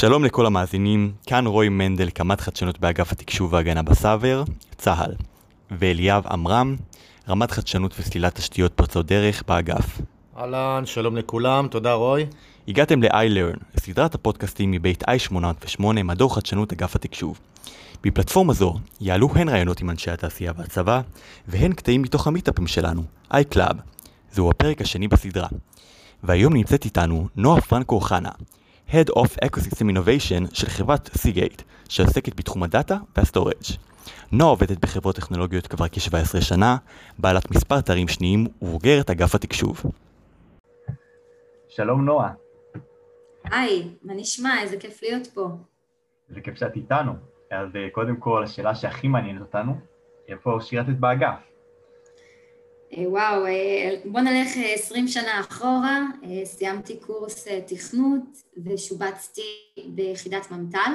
שלום לכל המאזינים, כאן רוי מנדל, קמ"ט חדשנות באגף התקשוב והגנה בסאבר, צה"ל, ואליאב עמרם, רמת חדשנות וסלילת תשתיות פרצות דרך באגף. אהלן, שלום לכולם, תודה רוי. הגעתם ל-iLearn, סדרת הפודקאסטים מבית i808, מדור חדשנות אגף התקשוב. בפלטפורמה זו יעלו הן רעיונות עם אנשי התעשייה והצבא, והן קטעים מתוך המיטאפים שלנו, iClub. זהו הפרק השני בסדרה. והיום נמצאת איתנו נועה פרנקו אוחנה, Head of Ecosystem Innovation של חברת Seagate, שעוסקת בתחום הדאטה וה storage. נועה עובדת בחברות טכנולוגיות כבר כ-17 שנה, בעלת מספר תארים שניים ובוגרת אגף התקשוב. שלום נועה. היי, מה נשמע? איזה כיף להיות פה. איזה כיף שאת איתנו. אז אה, קודם כל, השאלה שהכי מעניינת אותנו, איפה שירתת באגף? אה, וואו, אה, בוא נלך 20 שנה אחורה, סיימתי קורס תכנות ושובצתי ביחידת ממט"ל,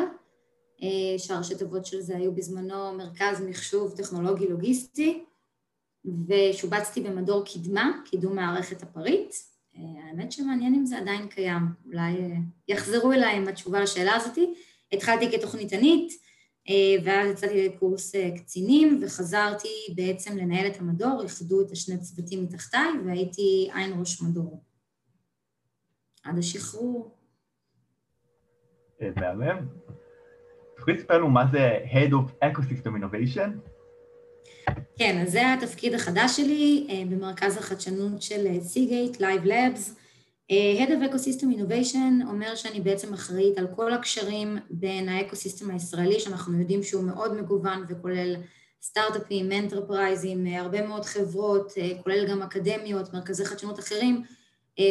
שהראשי תיבות של זה היו בזמנו מרכז מחשוב טכנולוגי לוגיסטי, ושובצתי במדור קדמה, קידום מערכת הפריט. האמת שמעניין אם זה עדיין קיים, אולי יחזרו אליי עם התשובה לשאלה הזאתי. התחלתי כתוכניתנית, אה, ואז יצאתי לקורס אה, קצינים וחזרתי בעצם לנהל את המדור, איחדו את השני צוותים מתחתיי והייתי עין ראש מדור. עד השחרור. אה, מהמם. תוכלי לספר לנו מה זה Head of Ecosystem Innovation? כן, אז זה התפקיד החדש שלי במרכז החדשנות של Seagate, Live Labs. Uh, Head of Ecosystem Innovation אומר שאני בעצם אחראית על כל הקשרים בין האקוסיסטם הישראלי, שאנחנו יודעים שהוא מאוד מגוון וכולל סטארט-אפים, אנטרפרייזים, אה, הרבה מאוד חברות, אה, כולל גם אקדמיות, מרכזי חדשנות אחרים.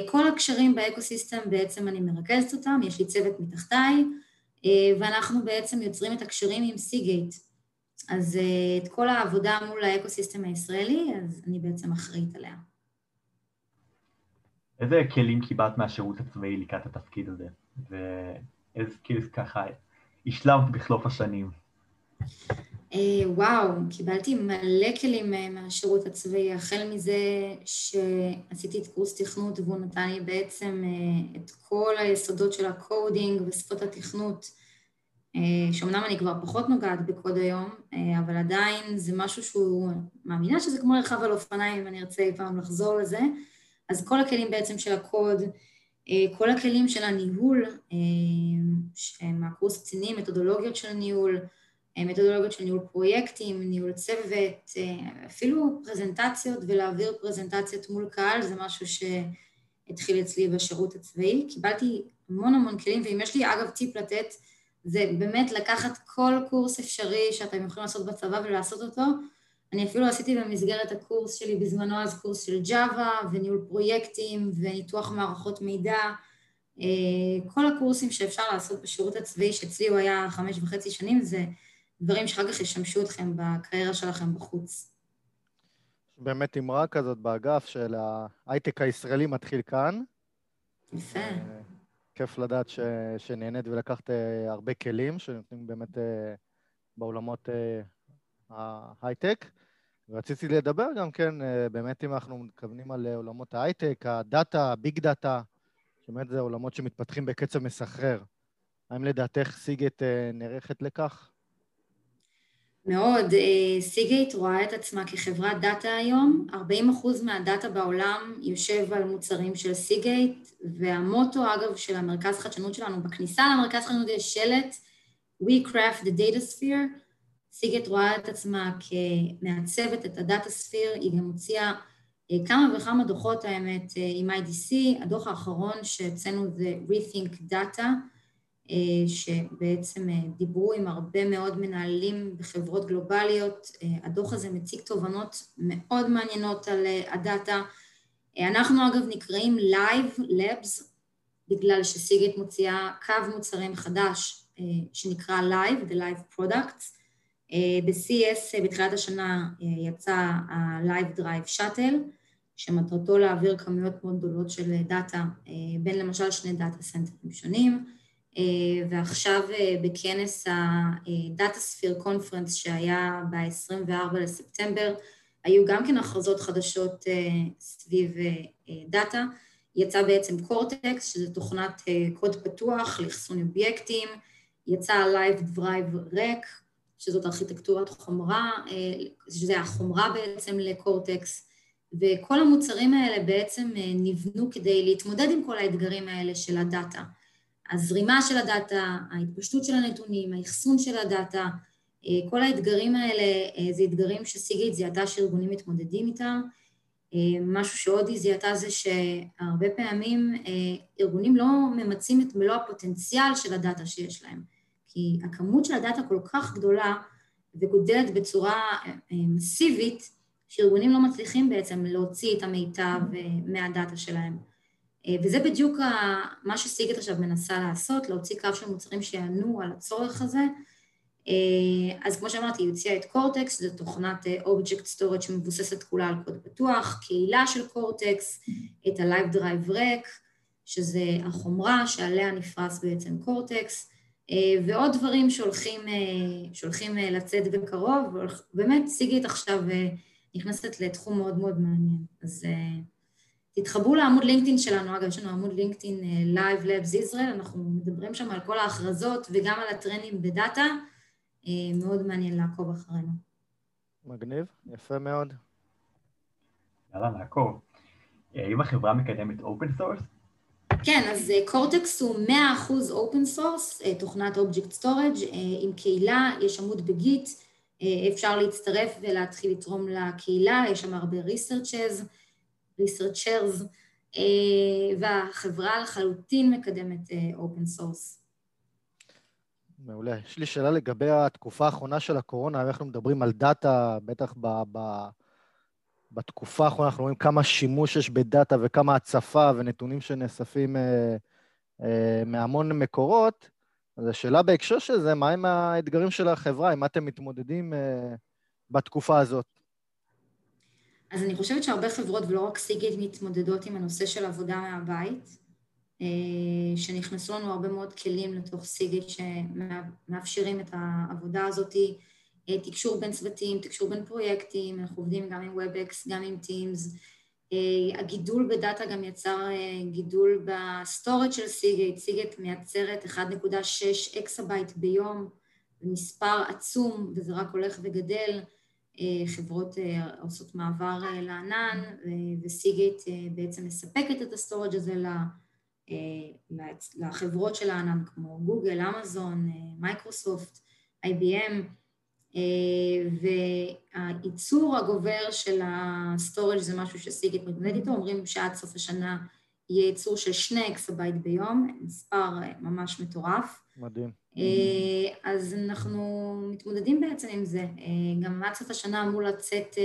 כל הקשרים באקוסיסטם בעצם אני מרכזת אותם, יש לי צוות מתחתיי, ואנחנו בעצם יוצרים את הקשרים עם Seagate. אז את כל העבודה מול האקוסיסטם הישראלי, אז אני בעצם אחראית עליה. איזה כלים קיבלת מהשירות הצבאי לקראת התפקיד הזה, ואיזה כאילו ככה השלמת בחלוף השנים? אה, וואו, קיבלתי מלא כלים אה, מהשירות הצבאי, החל מזה שעשיתי את קורס תכנות והוא נתן לי בעצם אה, את כל היסודות של ה coding ושפות התכנות, שאומנם אני כבר פחות נוגעת בקוד היום, אבל עדיין זה משהו שהוא, מאמינה שזה כמו לרכב על אופניים אם אני ארצה אי פעם לחזור לזה, אז כל הכלים בעצם של הקוד, אה, כל הכלים של הניהול, אה, שהם הקורס קצינים, מתודולוגיות של ניהול, אה, מתודולוגיות של ניהול פרויקטים, ניהול צוות, אפילו פרזנטציות ולהעביר פרזנטציות מול קהל, זה משהו שהתחיל אצלי בשירות הצבאי. קיבלתי המון המון כלים, ואם יש לי אגב טיפ לתת, זה באמת לקחת כל קורס אפשרי שאתם יכולים לעשות בצבא ולעשות אותו, אני אפילו עשיתי במסגרת הקורס שלי בזמנו אז קורס של ג'אווה וניהול פרויקטים וניתוח מערכות מידע, אה, כל הקורסים שאפשר לעשות בשירות הצבאי, שאצלי הוא היה חמש וחצי שנים, זה דברים שאחר כך ישמשו אתכם בקריירה שלכם בחוץ. באמת אמרה כזאת באגף שההייטק הישראלי מתחיל כאן. יפה. אה, כיף לדעת ש... שנהנית ולקחת אה, הרבה כלים שנותנים באמת בעולמות ההייטק. רציתי לדבר גם כן, אה, באמת אם אנחנו מתכוונים על אה, עולמות ההייטק, הדאטה, הביג דאטה, שבאמת זה עולמות שמתפתחים בקצב מסחרר. האם לדעתך Seagate אה, נערכת לכך? מאוד. Seagate רואה את עצמה כחברת דאטה היום. 40% מהדאטה בעולם יושב על מוצרים של Seagate, והמוטו, אגב, של המרכז חדשנות שלנו, בכניסה למרכז חדשנות יש שלט We craft the data sphere, Seagate רואה את עצמה כמעצבת את ה data sphere, היא גם הוציאה אה, כמה וכמה דוחות האמת אה, עם IDC, הדוח האחרון שהצאנו זה Rethink Data, אה, שבעצם דיברו עם הרבה מאוד מנהלים בחברות גלובליות, הדוח הזה מציג תובנות מאוד מעניינות על הדאטה. אנחנו אגב נקראים Live Labs, בגלל שסיגט מוציאה קו מוצרים חדש שנקרא Live, The Live Products, ב-CES אה, בתחילת השנה אה, יצא ה- Lyve Drive Shuttle, שמטרתו להעביר כמויות מאוד גדולות של דאטה בין למשל שני דאטה סנטרים שונים, ועכשיו בכנס ה-Data Sphere Conference שהיה ב-24 לספטמבר, היו גם כן הכרזות חדשות סביב דאטה. יצא בעצם CORTX, שזה תוכנת קוד פתוח לאחסון אובייקטים, יצא Live Drive Rec, שזאת ארכיטקטורת חומרה, שזה החומרה בעצם לקורטקס, וכל המוצרים האלה בעצם נבנו כדי להתמודד עם כל האתגרים האלה של הדאטה. הזרימה של הדאטה, ההתפשטות של הנתונים, האחסון של הדאטה, כל האתגרים האלה זה אתגרים שסיגית זיהתה שארגונים מתמודדים איתם. משהו שעוד היא זיהתה זה שהרבה פעמים ארגונים לא ממצים את מלוא הפוטנציאל של הדאטה שיש להם, כי הכמות של הדאטה כל כך גדולה וגודלת בצורה מסיבית, שארגונים לא מצליחים בעצם להוציא את המיטב מהדאטה שלהם. וזה בדיוק מה שסיגט עכשיו מנסה לעשות, להוציא קו של מוצרים שיענו על הצורך הזה. אז כמו שאמרתי, היא הוציאה את קורטקס, זו תוכנת Object Storage שמבוססת כולה על קוד פתוח, קהילה של קורטקס, את ה-Live Drive Rec, שזה החומרה שעליה נפרס בעצם קורטקס, ועוד דברים שהולכים, שהולכים לצאת בקרוב, באמת סיגט עכשיו נכנסת לתחום מאוד מאוד מעניין. אז תתחברו לעמוד לינקדאין שלנו, אגב, יש לנו עמוד לינקדאין Live Labs Israel, אנחנו מדברים שם על כל ההכרזות וגם על הטרנדים בדאטה, מאוד מעניין לעקוב אחרינו. מגניב, יפה מאוד. יאללה, נעקוב. האם החברה מקדמת open source? כן, אז CORTX הוא 100% open source, תוכנת object storage עם קהילה, יש עמוד ב Git, אפשר להצטרף ולהתחיל לתרום לקהילה, יש שם הרבה researches, researchers, והחברה לחלוטין מקדמת open source. מעולה. יש לי שאלה לגבי התקופה האחרונה של הקורונה, אנחנו מדברים על דאטה, בטח ב, ב, בתקופה האחרונה אנחנו רואים כמה שימוש יש בדאטה וכמה הצפה ונתונים שנאספים אה, אה, מהמון מקורות. אז השאלה בהקשר של זה, מה עם האתגרים של החברה, עם מה אתם מתמודדים אה, בתקופה הזאת? אז אני חושבת שהרבה חברות, ולא רק סיגית, מתמודדות עם הנושא של עבודה מהבית, שנכנסו לנו הרבה מאוד כלים לתוך Seagate שמאפשרים את העבודה הזאת, תקשור בין צוותים, תקשור בין פרויקטים, אנחנו עובדים גם עם WebEx, גם עם Teams. הגידול בדאטה גם יצר גידול ב storage של Seagate, Seagate מייצרת 1.6 אקסבייט ביום, מספר עצום, וזה רק הולך וגדל. חברות עושות מעבר לענן, ו Seagate בעצם מספקת את ה storage הזה לחברות של הענן, כמו גוגל, אמזון, מייקרוסופט, IBM, והייצור הגובר של ה storage זה משהו ש Seagate מתמודד איתו, אומרים שעד סוף השנה יהיה ייצור של שני אקסבייט ביום, מספר ממש מטורף. מדהים. אז אנחנו מתמודדים בעצם עם זה. גם עד סוף השנה אמור לצאת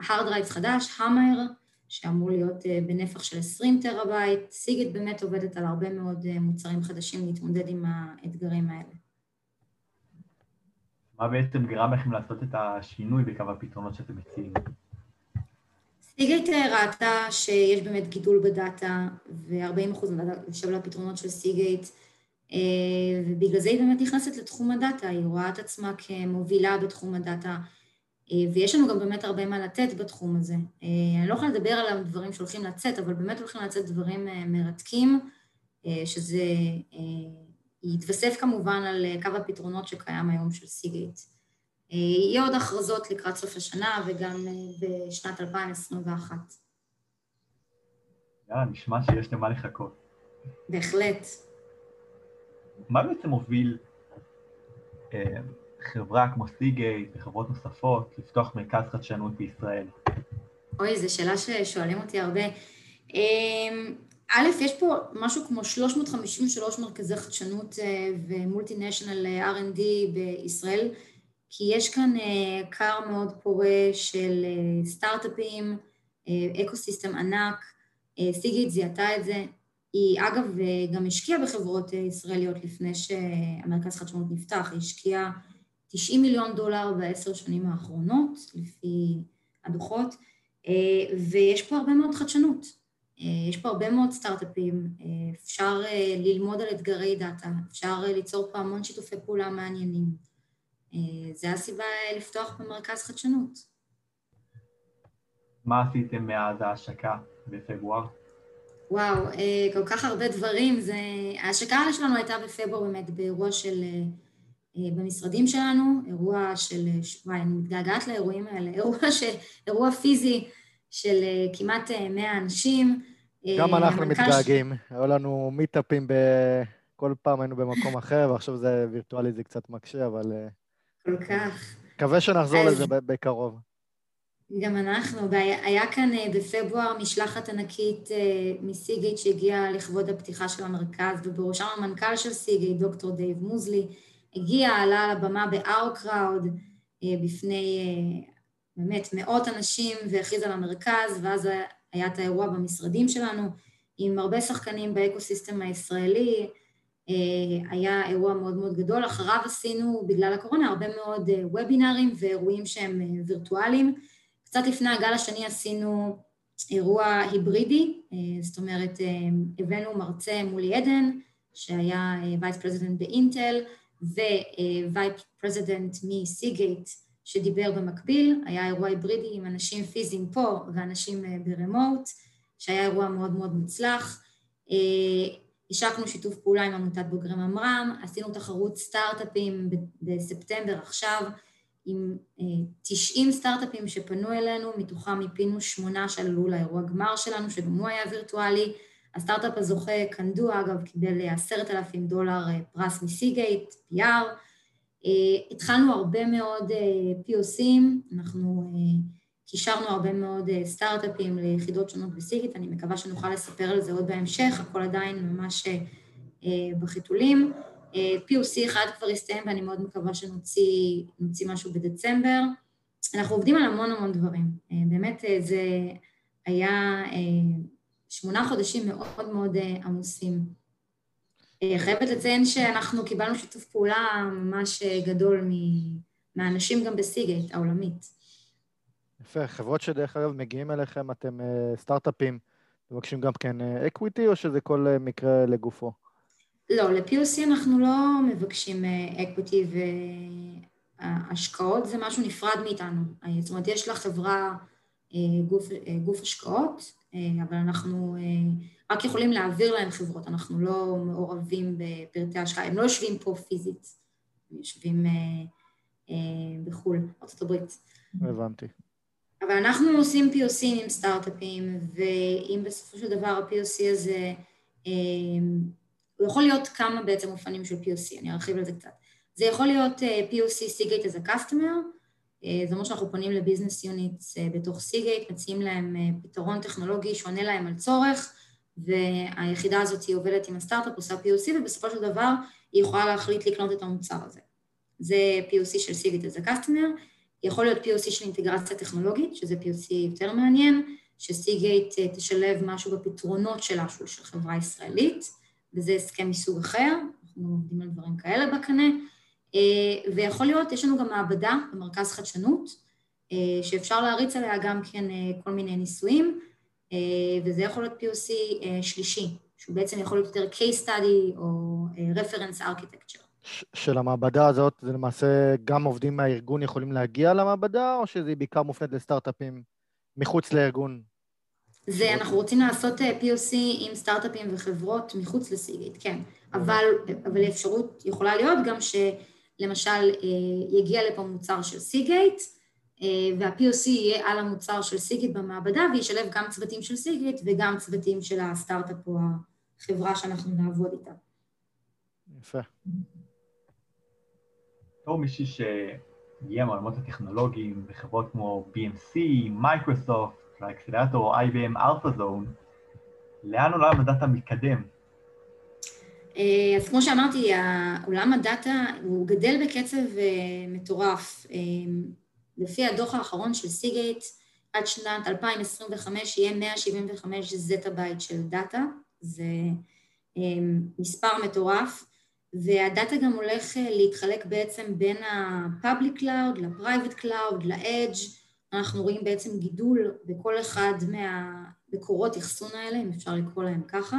hard drive חדש, HAMR, שאמור להיות בנפח של 20 טרהבייט. Seagate באמת עובדת על הרבה מאוד מוצרים חדשים להתמודד עם האתגרים האלה. מה בעצם גרם לכם לעשות את השינוי בקו הפתרונות שאתם מציעים? Seagate ראתה שיש באמת גידול בדאטה, ו-40% יושב על פתרונות של Seagate, ובגלל זה היא באמת נכנסת לתחום הדאטה, היא רואה את עצמה כמובילה בתחום הדאטה, ויש לנו גם באמת הרבה מה לתת בתחום הזה. אני לא יכולה לדבר על הדברים שהולכים לצאת, אבל באמת הולכים לצאת דברים מרתקים, שזה יתווסף כמובן על קו הפתרונות שקיים היום של סיגייט. יהיה עוד הכרזות לקראת סוף השנה וגם בשנת 2021. יאללה, נשמע שיש למה לחכות. בהחלט. מה בעצם מוביל אה, חברה כמו סיגייט וחברות נוספות לפתוח מרכז חדשנות בישראל? אוי, זו שאלה ששואלים אותי הרבה. א', יש פה משהו כמו 353 מרכזי חדשנות ומולטינשיונל R&D בישראל, כי יש כאן כר מאוד פורה של סטארט-אפים, אקו-סיסטם ענק, Seagate זיהתה את זה. היא אגב גם השקיעה בחברות ישראליות לפני שהמרכז חדשנות נפתח, היא השקיעה 90 מיליון דולר בעשר שנים האחרונות, לפי הדוחות, ויש פה הרבה מאוד חדשנות. יש פה הרבה מאוד סטארט-אפים, אפשר ללמוד על אתגרי דאטה, אפשר ליצור פה המון שיתופי פעולה מעניינים. זה הסיבה לפתוח במרכז חדשנות. מה עשיתם מאז ההשקה בפברואר? וואו, כל כך הרבה דברים. זה... ההשקה שלנו הייתה בפברואר באמת באירוע של... במשרדים שלנו, אירוע של... וואי, אני מתגעגעת לאירועים האלה. אירוע, ש... אירוע פיזי של כמעט 100 אנשים. גם אנחנו מתגעגעים. היו לנו מיטאפים ב... כל פעם היינו במקום אחר, ועכשיו זה וירטואלי, זה קצת מקשה, אבל... כל כך. מקווה שנחזור אז... לזה בקרוב. גם אנחנו, והיה כאן אה, בפברואר משלחת ענקית אה, מ Seagate שהגיעה לכבוד הפתיחה של המרכז, ובראשם המנכ"ל של Seagate, דוקטור דייב מוזלי, הגיע, עלה על הבמה ב-our אה, בפני באמת מאות אנשים והכריז על המרכז, ואז היה את האירוע במשרדים שלנו, עם הרבה שחקנים באקוסיסטם הישראלי, היה אירוע מאוד מאוד גדול, אחריו עשינו בגלל הקורונה הרבה מאוד וובינארים ואירועים שהם וירטואליים, קצת לפני הגל השני עשינו אירוע היברידי, אה, זאת אומרת, אה, הבאנו מרצה מולי עדן, שהיה vice president באינטל, ו vice president מ Seagate, שדיבר במקביל, היה אירוע היברידי עם אנשים פיזיים פה ואנשים אה, ב remote, שהיה אירוע מאוד מאוד מוצלח. השקנו שיתוף פעולה עם עמותת בוגרי ממר"ם, עשינו תחרות סטארט-אפים בספטמבר עכשיו, עם 90 אה, סטארט-אפים שפנו אלינו, מתוכם מיפינו שמונה שעלו לאירוע גמר שלנו, שגם הוא היה וירטואלי. הסטארט-אפ הזוכה, קנדו אגב, קיבל עשרת אלפים דולר אה, פרס מסיגייט, PR. אה, התחלנו הרבה מאוד POCים, אנחנו קישרנו הרבה מאוד סטארט-אפים ליחידות שונות בסיגייט, אני מקווה שנוכל לספר על זה עוד בהמשך, הכל עדיין ממש בחיתולים. POC אחד כבר הסתיים ואני מאוד מקווה שנוציא משהו בדצמבר. אנחנו עובדים על המון המון דברים. אה, באמת אה, זה היה אה, שמונה חודשים מאוד מאוד עמוסים. חייבת לציין שאנחנו קיבלנו שיתוף פעולה ממש גדול מהאנשים גם ב Seagate העולמית. יפה, חברות שדרך אגב מגיעים אליכם, אתם סטארט-אפים, מבקשים גם כן equity, או שזה כל מקרה לגופו? לא, ל-POC אנחנו לא מבקשים equity והשקעות זה משהו נפרד מאיתנו. זאת אומרת, יש לחברה אה, גוף, אה, גוף השקעות, אה, אבל אנחנו רק יכולים להעביר להם חברות, אנחנו לא מעורבים בפרטי השקעה, הם לא יושבים פה פיזית, הם יושבים בחו"ל, ארה"ב. הבנתי. אבל אנחנו עושים POC עם סטארט-אפים, ואם בסופו של דבר ה-POC הזה הוא יכול להיות כמה בעצם אופנים של POC, אני ארחיב על זה קצת. זה יכול להיות אה, POC Seagate as a customer, אה, זה אומר שאנחנו פונים ל business units אה, בתוך Seagate, מציעים להם פתרון טכנולוגי שעונה להם על צורך, והיחידה הזאת היא עובדת עם הסטארט-אפ, עושה POC, ובסופו של דבר היא יכולה להחליט לקנות את המוצר הזה. זה POC של סיגייט as a יכול להיות POC של אינטגרציה טכנולוגית, שזה POC יותר מעניין, שסיגייט תשלב משהו בפתרונות שלה, שהוא של חברה ישראלית. וזה הסכם מסוג אחר, אנחנו עובדים על דברים כאלה בקנה, אה, ויכול להיות, יש לנו גם מעבדה במרכז חדשנות, אה, שאפשר להריץ עליה גם כן אה, כל מיני ניסויים, וזה יכול להיות POC שלישי, שהוא בעצם יכול להיות יותר case study או reference architecture. של המעבדה הזאת, זה למעשה גם עובדים מהארגון יכולים להגיע למעבדה, או שזה בעיקר מופנית לסטארט-אפים מחוץ לארגון? זה, אנחנו רוצים לעשות אה, POC עם סטארט-אפים וחברות מחוץ ל Seagate, כן. אבל, אבל האפשרות יכולה להיות גם שלמשל אה, יגיע לפה מוצר של Seagate, אה, וה-POC יהיה על המוצר של Seagate במעבדה, וישלב גם צוותים של Seagate וגם צוותים של הסטארט-אפ או החברה שאנחנו נעבוד איתה. יפה. בתור מישהי שהגיע מהעולמות הטכנולוגיים בחברות כמו BMC, Microsoft, לאקסלרטור IBM AlphaZone, לאן עולם הדאטה מתקדם? אה, אז כמו שאמרתי, עולם הדאטה הוא גדל בקצב אה, מטורף. אה, לפי הדוח האחרון של Seagate, עד שנת 2025 יהיה 175 זטה בייט של דאטה, זה מספר מטורף, והדאטה גם הולך להתחלק בעצם בין ה-Public Cloud ל-Private Cloud, ל-Edge, אנחנו רואים בעצם גידול בכל אחד מהמקורות אחסון האלה, אם אפשר לקרוא להם ככה.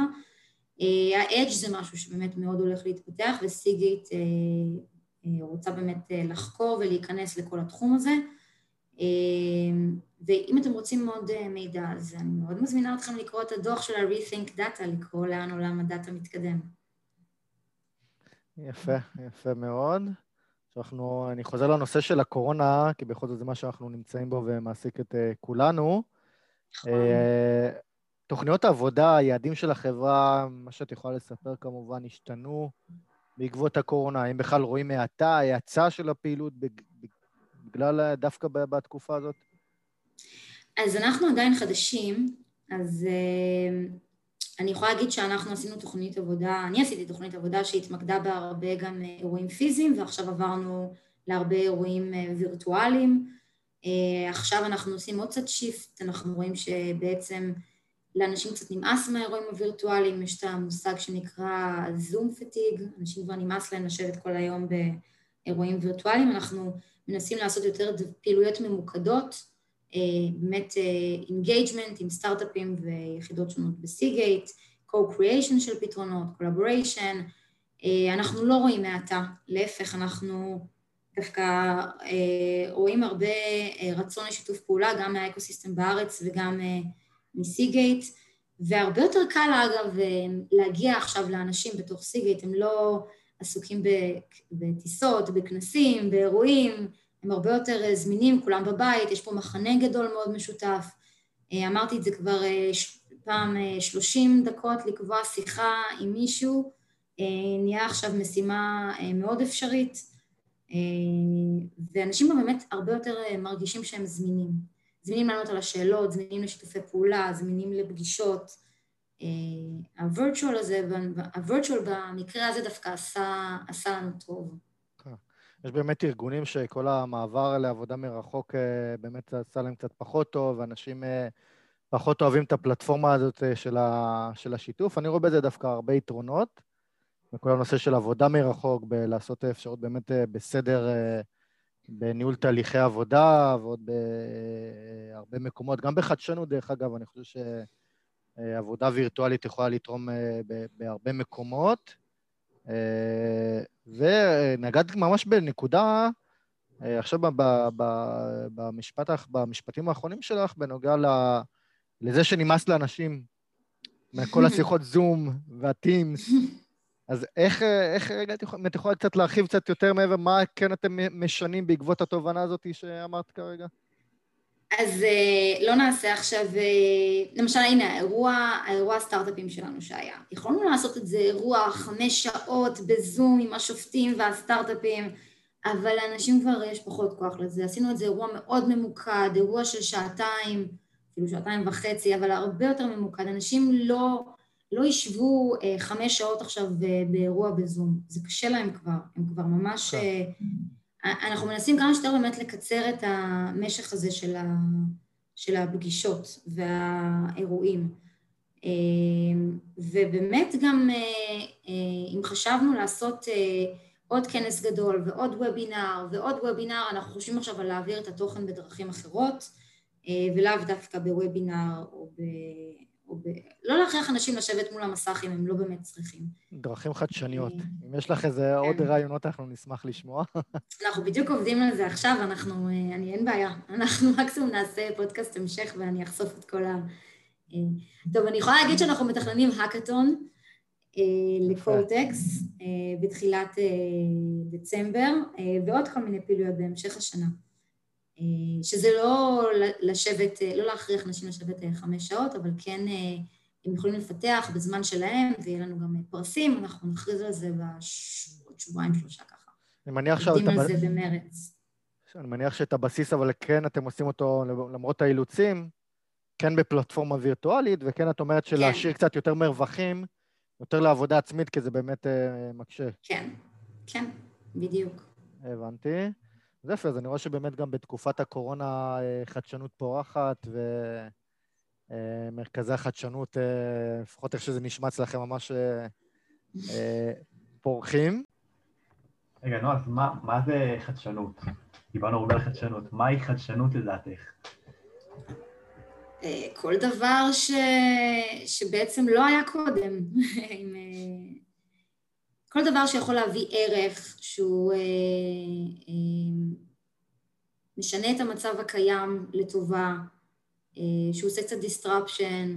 ה-Edge זה משהו שבאמת מאוד הולך להתפתח, וסיגייט אה, אה, רוצה באמת אה, לחקור ולהיכנס לכל התחום הזה. ואם אתם רוצים עוד מידע, אז אני מאוד מזמינה אתכם לקרוא את הדוח של ה-Rethink Data, לקרוא לאן עולם הדאטה מתקדם. יפה, יפה מאוד. אנחנו, אני חוזר לנושא של הקורונה, כי בכל זאת זה מה שאנחנו נמצאים בו ומעסיק את uh, כולנו. Uh, תוכניות העבודה, היעדים של החברה, מה שאת יכולה לספר כמובן, השתנו בעקבות הקורונה. האם בכלל רואים האטה, האצה של הפעילות בגלל דווקא בתקופה הזאת? אז אנחנו עדיין חדשים, אז אה, אני יכולה להגיד שאנחנו עשינו תוכנית עבודה, אני עשיתי תוכנית עבודה שהתמקדה בהרבה גם אירועים פיזיים, ועכשיו עברנו להרבה אירועים אה, וירטואליים. אה, עכשיו אנחנו עושים עוד קצת shift, אנחנו רואים שבעצם לאנשים קצת נמאס מהאירועים הווירטואליים, יש את המושג שנקרא Zoom fatigue, אנשים כבר נמאס להם לשבת כל היום באירועים וירטואליים, אנחנו מנסים לעשות יותר פעילויות ממוקדות, אה, באמת engagement אה, עם סטארט-אפים ויחידות שונות ב Seagate, co-creation של פתרונות, collaboration, אה, אנחנו לא רואים האטה, להפך, אנחנו דווקא רואים הרבה רצון לשיתוף פעולה, גם מה ecosystem בארץ וגם מ Seagate, והרבה יותר קל אגב להגיע עכשיו לאנשים בתוך Seagate, הם לא עסוקים בטיסות, בכנסים, באירועים, הם הרבה יותר אה, זמינים, כולם בבית, יש פה מחנה גדול מאוד משותף. אה, אמרתי את זה כבר אה, פעם 30 דקות לקבוע שיחה עם מישהו, נהיה עכשיו משימה מאוד אפשרית, ואנשים גם באמת הרבה יותר מרגישים שהם זמינים. זמינים לענות על השאלות, זמינים לשיתופי פעולה, זמינים לפגישות. ה-virtual הזה, ה-virtual במקרה הזה דווקא עשה, עשה לנו טוב. יש באמת ארגונים שכל המעבר לעבודה מרחוק אה, באמת עשה להם קצת פחות טוב, ואנשים אה, פחות אוהבים את הפלטפורמה הזאת אה, של, ה, של השיתוף. אני רואה בזה דווקא הרבה יתרונות, בכל הנושא של עבודה מרחוק, בלעשות אפשרות באמת בסדר, בניהול תהליכי עבודה ועוד בהרבה מקומות, גם בחדשנות, דרך אגב, אני חושב שעבודה וירטואלית יכולה לתרום בהרבה מקומות. ונגעת ממש בנקודה, אה, עכשיו במשפט, במשפטים האחרונים שלך, בנוגע לזה שנמאס לאנשים מכל השיחות זום והטימס. אז איך, איך רגע, את יכולה קצת להרחיב קצת יותר מעבר, מה כן אתם משנים בעקבות התובנה הזאת שאמרת כרגע? אז אה, לא נעשה עכשיו, אה, למשל הנה האירוע, האירוע הסטארט-אפים שלנו שהיה. יכולנו לעשות את זה אירוע חמש שעות בזום עם השופטים והסטארט-אפים, אבל לאנשים כבר יש פחות כוח לזה. עשינו את זה אירוע מאוד ממוקד, אירוע של שעתיים, אפילו שעתיים וחצי, אבל הרבה יותר ממוקד. אנשים לא, לא ישבו אה, חמש שעות עכשיו באירוע בזום, זה קשה להם כבר, הם כבר ממש... כן. אנחנו מנסים כמה שיותר באמת לקצר את המשך הזה של, ה, של הפגישות והאירועים. אמ, ובאמת גם אה, אה, אם חשבנו לעשות אה, עוד כנס גדול ועוד וובינר ועוד וובינר, אנחנו חושבים עכשיו על להעביר את התוכן בדרכים אחרות, ולאו דווקא בוובינר או ב... או ב... לא להכריח אנשים לשבת מול המסך אם הם לא באמת צריכים. דרכים חדשניות. אה, אם יש לך איזה כן. עוד רעיונות, אנחנו נשמח לשמוע. אנחנו בדיוק עובדים על זה עכשיו, אנחנו, אה, אני אין בעיה. אנחנו מקסימום נעשה פודקאסט המשך ואני אחשוף את כל ה... אה, טוב, אני יכולה להגיד שאנחנו מתכננים האקתון לקורטקס בתחילת דצמבר, ועוד כל מיני פעילויות בהמשך השנה. אה, שזה לא לשבת, אה, לא להכריח נשים לשבת אה, חמש שעות, אבל כן הם יכולים לפתח בזמן שלהם, ויהיה לנו גם פרסים, אנחנו נכריז על זה בעוד שבועיים, שלושה ככה. אני מניח שאתה... עובדים על זה במרץ. אני מניח שאת הבסיס, אבל כן אתם עושים אותו למרות האילוצים, כן בפלטפורמה וירטואלית, וכן את אומרת שלהשאיר כן. קצת יותר מרווחים, יותר לעבודה עצמית, כי זה באמת מקשה. כן, כן, בדיוק. הבנתי. זה יפה, אז אני רואה שבאמת גם בתקופת הקורונה אה, חדשנות פורחת, ומרכזי החדשנות, אה, לפחות איך שזה נשמע אצלכם, ממש אה, פורחים. רגע, נו, אז מה, מה זה חדשנות? דיברנו הרבה על חדשנות. מהי חדשנות לדעתך? כל דבר ש... שבעצם לא היה קודם. כל דבר שיכול להביא ערך שהוא אה, אה, משנה את המצב הקיים לטובה, שהוא עושה קצת disruption,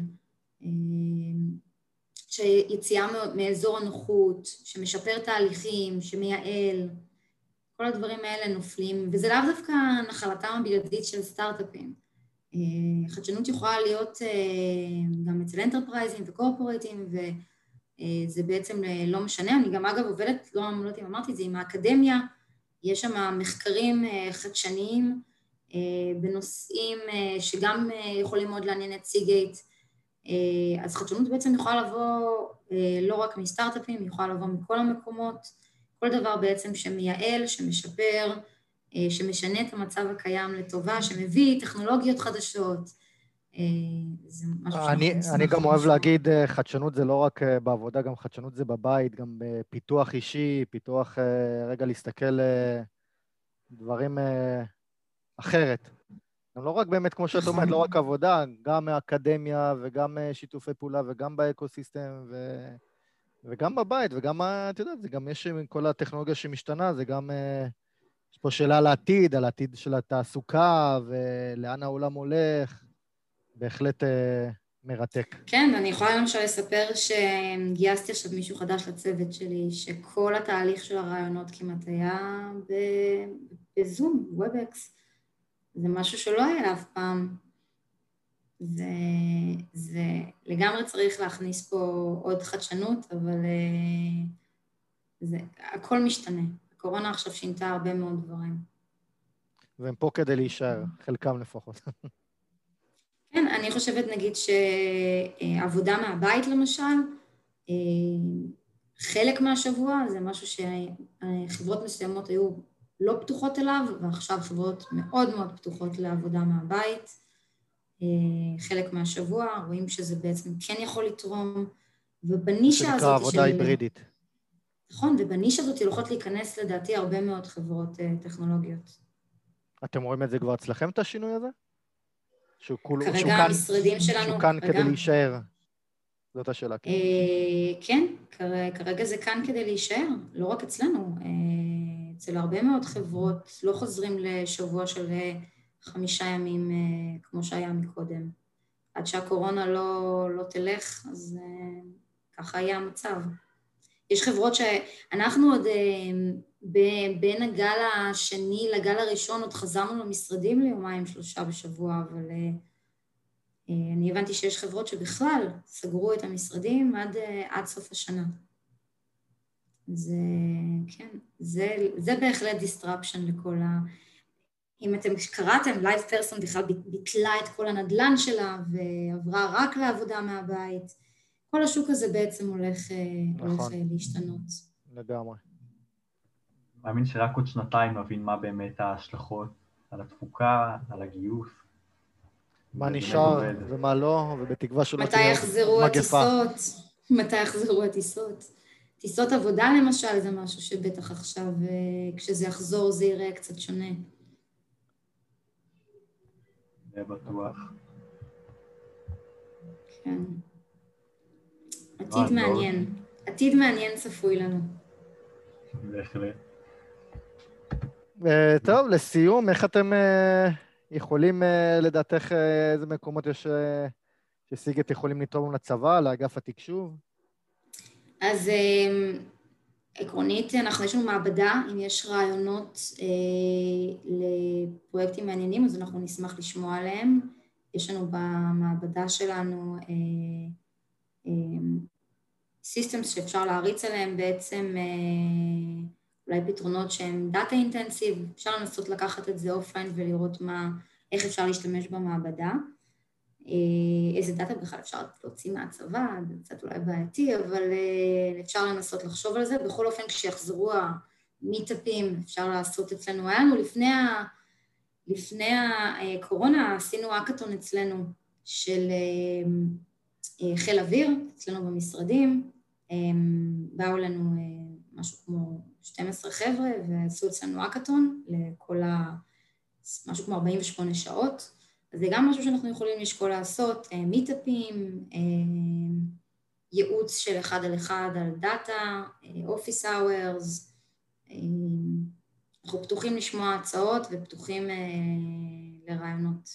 שיציאה מאזור הנוחות, שמשפר תהליכים, שמייעל, כל הדברים האלה נופלים, וזה לאו דווקא נחלתם הבלעדית של סטארט-אפים. אה, חדשנות יכולה להיות אה, גם אצל אנטרפרייזים וקורפורטים, וזה בעצם לא משנה. אני גם אגב עובדת, לא, לא יודעת אם אמרתי את זה, עם האקדמיה, יש שם מחקרים אה, חדשניים בנושאים שגם יכולים מאוד לעניין את סיגייט. אז חדשנות בעצם יכולה לבוא לא רק מסטארט-אפים, היא יכולה לבוא מכל המקומות. כל דבר בעצם שמייעל, שמשפר, אה, שמשנה את המצב הקיים לטובה, שמביא טכנולוגיות חדשות. אה, זה משהו אני, אני גם אוהב. להגיד, אה, חדשנות זה לא רק בעבודה, גם חדשנות זה בבית, גם פיתוח אישי, פיתוח, רגע להסתכל דברים אחרת. גם לא רק באמת, כמו שאת אומרת, לא רק עבודה, גם האקדמיה וגם שיתופי פעולה וגם באקו-סיסטם ו... וגם בבית, וגם, את יודעת, זה גם יש כל הטכנולוגיה שמשתנה, זה גם, אה, יש פה שאלה על העתיד, על העתיד של התעסוקה, ולאן העולם הולך, בהחלט אה, מרתק. כן, אני יכולה למשל לספר שגייסתי עכשיו מישהו חדש לצוות שלי, שכל התהליך של הראיונות כמעט היה בזום, Webex. זה משהו שלא היה אף פעם. וזה לגמרי צריך להכניס פה עוד חדשנות, אבל אה, זה, הכל משתנה. הקורונה עכשיו שינתה הרבה מאוד דברים. והם פה כדי להישאר, חלקם לפחות. כן, אני חושבת נגיד שעבודה מהבית למשל, אה, חלק מהשבוע זה משהו שחברות מסוימות היו לא פתוחות אליו, ועכשיו חברות מאוד מאוד פתוחות לעבודה מהבית. אה, חלק מהשבוע, רואים שזה בעצם כן יכול לתרום, ובנישה הזאת. זה נקרא עבודה היברידית. נכון, ובנישה הזאת הולכות להיכנס לדעתי הרבה מאוד חברות uh, טכנולוגיות. אתם רואים את זה כבר אצלכם, את השינוי הזה? שהוא שהוא המשרדים כאן, שלנו... שהוא כאן. כדי להישאר. זאת השאלה. כן, אה, כן כרגע, זה כאן כדי להישאר, לא רק אצלנו. אה, אצל הרבה מאוד חברות לא חוזרים לשבוע של חמישה ימים אה, כמו שהיה מקודם. עד שהקורונה לא, לא תלך, אז אה, ככה היה המצב. יש חברות שאנחנו עוד אה, בין הגל השני לגל הראשון עוד חזרנו למשרדים ליומיים שלושה בשבוע, אבל אני הבנתי שיש חברות שבכלל סגרו את המשרדים עד, עד סוף השנה. זה, כן, זה, זה בהחלט disruption לכל ה... אם אתם קראתם, LivePerson בכלל ביטלה את כל הנדל"ן שלה ועברה רק לעבודה מהבית. כל השוק הזה בעצם הולך, אה, נכון. הולך אה, להשתנות. לגמרי. מאמין שרק עוד שנתיים נבין מה באמת ההשלכות על התפוקה, על הגיוס. מה נשאר ומה לא, ובתקווה שלא תהיה מגפה. מתי יחזרו הטיסות? מתי יחזרו הטיסות? טיסות עבודה למשל זה משהו שבטח עכשיו, אה, כשזה יחזור זה יראה קצת שונה. זה בטוח. כן. עתיד מעניין. עתיד מעניין צפוי לנו. בהחלט. אה, טוב, לסיום, איך אתם אה, יכולים, אה, לדעתך, איזה מקומות יש שסיגט יכולים לתרום לצבא, לאגף התקשוב? אז עקרונית, אנחנו, יש לנו מעבדה, אם יש רעיונות אה, לפרויקטים מעניינים, אז אנחנו נשמח לשמוע עליהם. יש לנו במעבדה שלנו systems אה, אה, שאפשר להריץ עליהם בעצם אה, אולי פתרונות שהם data intensive, אפשר לנסות לקחת את זה offline ולראות מה, איך אפשר להשתמש במעבדה. אה, איזה דאטה בכלל אפשר להוציא מהצבא, זה קצת אולי בעייתי, אבל אה, אפשר לנסות לחשוב על זה. בכל אופן, כשיחזרו המיטאפים, אפשר לעשות אצלנו. היה לנו לפני, ה... לפני הקורונה, עשינו האקתון אצלנו של אה, חיל אוויר, אצלנו במשרדים. באו לנו משהו כמו 12 חבר'ה ועשו אצלנו האקתון לכל ה... משהו כמו 48 שעות. אז זה גם משהו שאנחנו יכולים לשקול לעשות, מיטאפים, אה, אה, ייעוץ של אחד על אחד על דאטה, office hours, אנחנו פתוחים לשמוע הצעות ופתוחים אה, לרעיונות.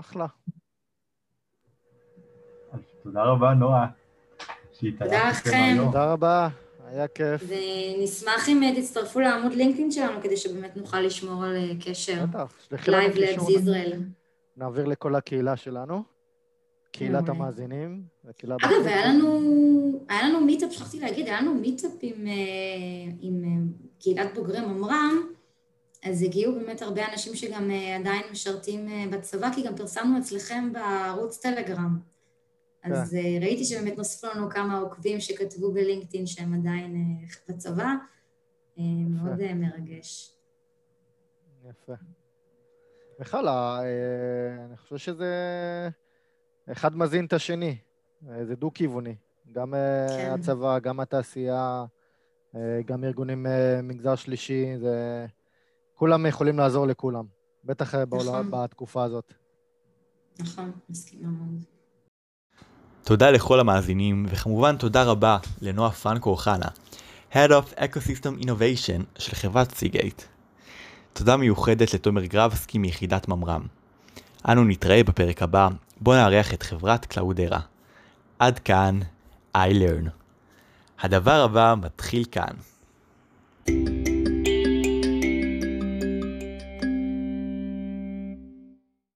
אחלה. תודה רבה, נועה. תודה לכם. תודה רבה, היה כיף. ונשמח אם תצטרפו לעמוד לינקדאין שלנו, כדי שבאמת נוכל לשמור על אה, קשר. בטח, שלחי לנו Lyve Labs ישראל. נעביר לכל הקהילה שלנו, קהילת המאזינים. אגב, היה לנו, היה לנו מיטאפ, שכחתי להגיד, היה לנו מיטאפ עם, אה, עם אה, קהילת בוגרי ממר"ם, אז הגיעו באמת הרבה אנשים שגם עדיין משרתים בצבא, כי גם פרסמנו אצלכם בערוץ טלגרם. אז כן. ראיתי שבאמת נוספו לנו כמה עוקבים שכתבו בלינקדאין שהם עדיין בצבא, מאוד מרגש. יפה. בכלל, אה, אני חושב שזה אחד מזין את השני, אה, זה דו-כיווני. גם אה, כן. הצבא, גם התעשייה, גם ארגונים מגזר שלישי, זה... כולם יכולים לעזור לכולם, בטח נכון. בעולם, בתקופה הזאת. נכון, מסכימה מאוד. תודה לכל המאזינים, וכמובן תודה רבה לנועה פרנקו אוחנה, Head of Ecosystem Innovation של חברת סיגייט. תודה מיוחדת לתומר גרבסקי מיחידת ממר"ם. אנו נתראה בפרק הבא, בו נארח את חברת קלאודרה. עד כאן, I learn. הדבר הבא מתחיל כאן. thank you